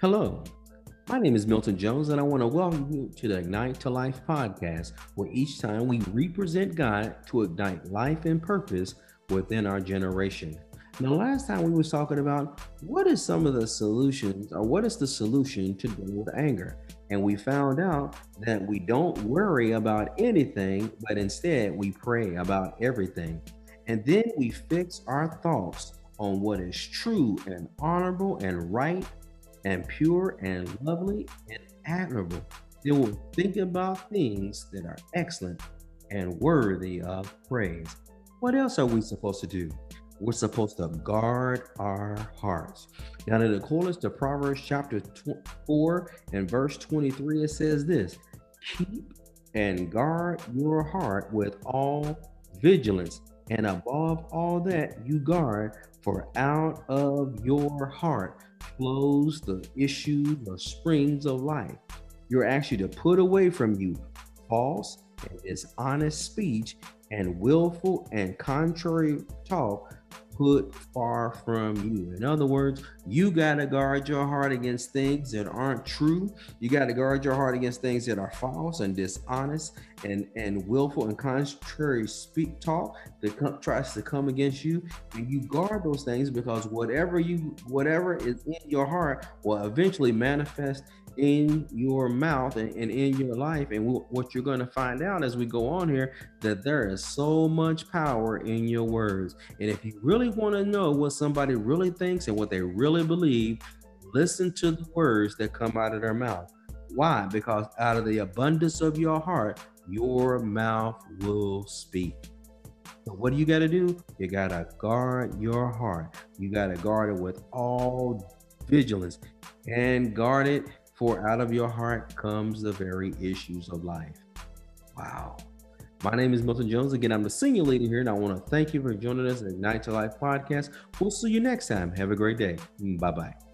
Hello, my name is Milton Jones, and I want to welcome you to the Ignite to Life podcast, where each time we represent God to ignite life and purpose within our generation. Now, last time we was talking about what is some of the solutions, or what is the solution to deal with anger, and we found out that we don't worry about anything, but instead we pray about everything, and then we fix our thoughts on what is true and honorable and right and pure and lovely and admirable. They will think about things that are excellent and worthy of praise. What else are we supposed to do? We're supposed to guard our hearts. Now, in the accordance to Proverbs chapter 4 and verse 23, it says this Keep and guard your heart with all vigilance, and above all that, you guard, for out of your heart flows the issues the springs of life. You're actually to put away from you false and dishonest speech and willful and contrary talk put far from you. In other words, you got to guard your heart against things that aren't true. You got to guard your heart against things that are false and dishonest and, and willful and contrary speak talk that come, tries to come against you. And you guard those things because whatever you whatever is in your heart will eventually manifest in your mouth and, and in your life. And w- what you're going to find out as we go on here that there is so much power in your words. And if you really want to know what somebody really thinks and what they really believe, listen to the words that come out of their mouth. Why? Because out of the abundance of your heart, your mouth will speak. So what do you got to do? You got to guard your heart. You got to guard it with all vigilance and guard it for out of your heart comes the very issues of life. Wow. My name is Milton Jones. Again, I'm the senior leader here, and I want to thank you for joining us at Ignite to Life podcast. We'll see you next time. Have a great day. Bye bye.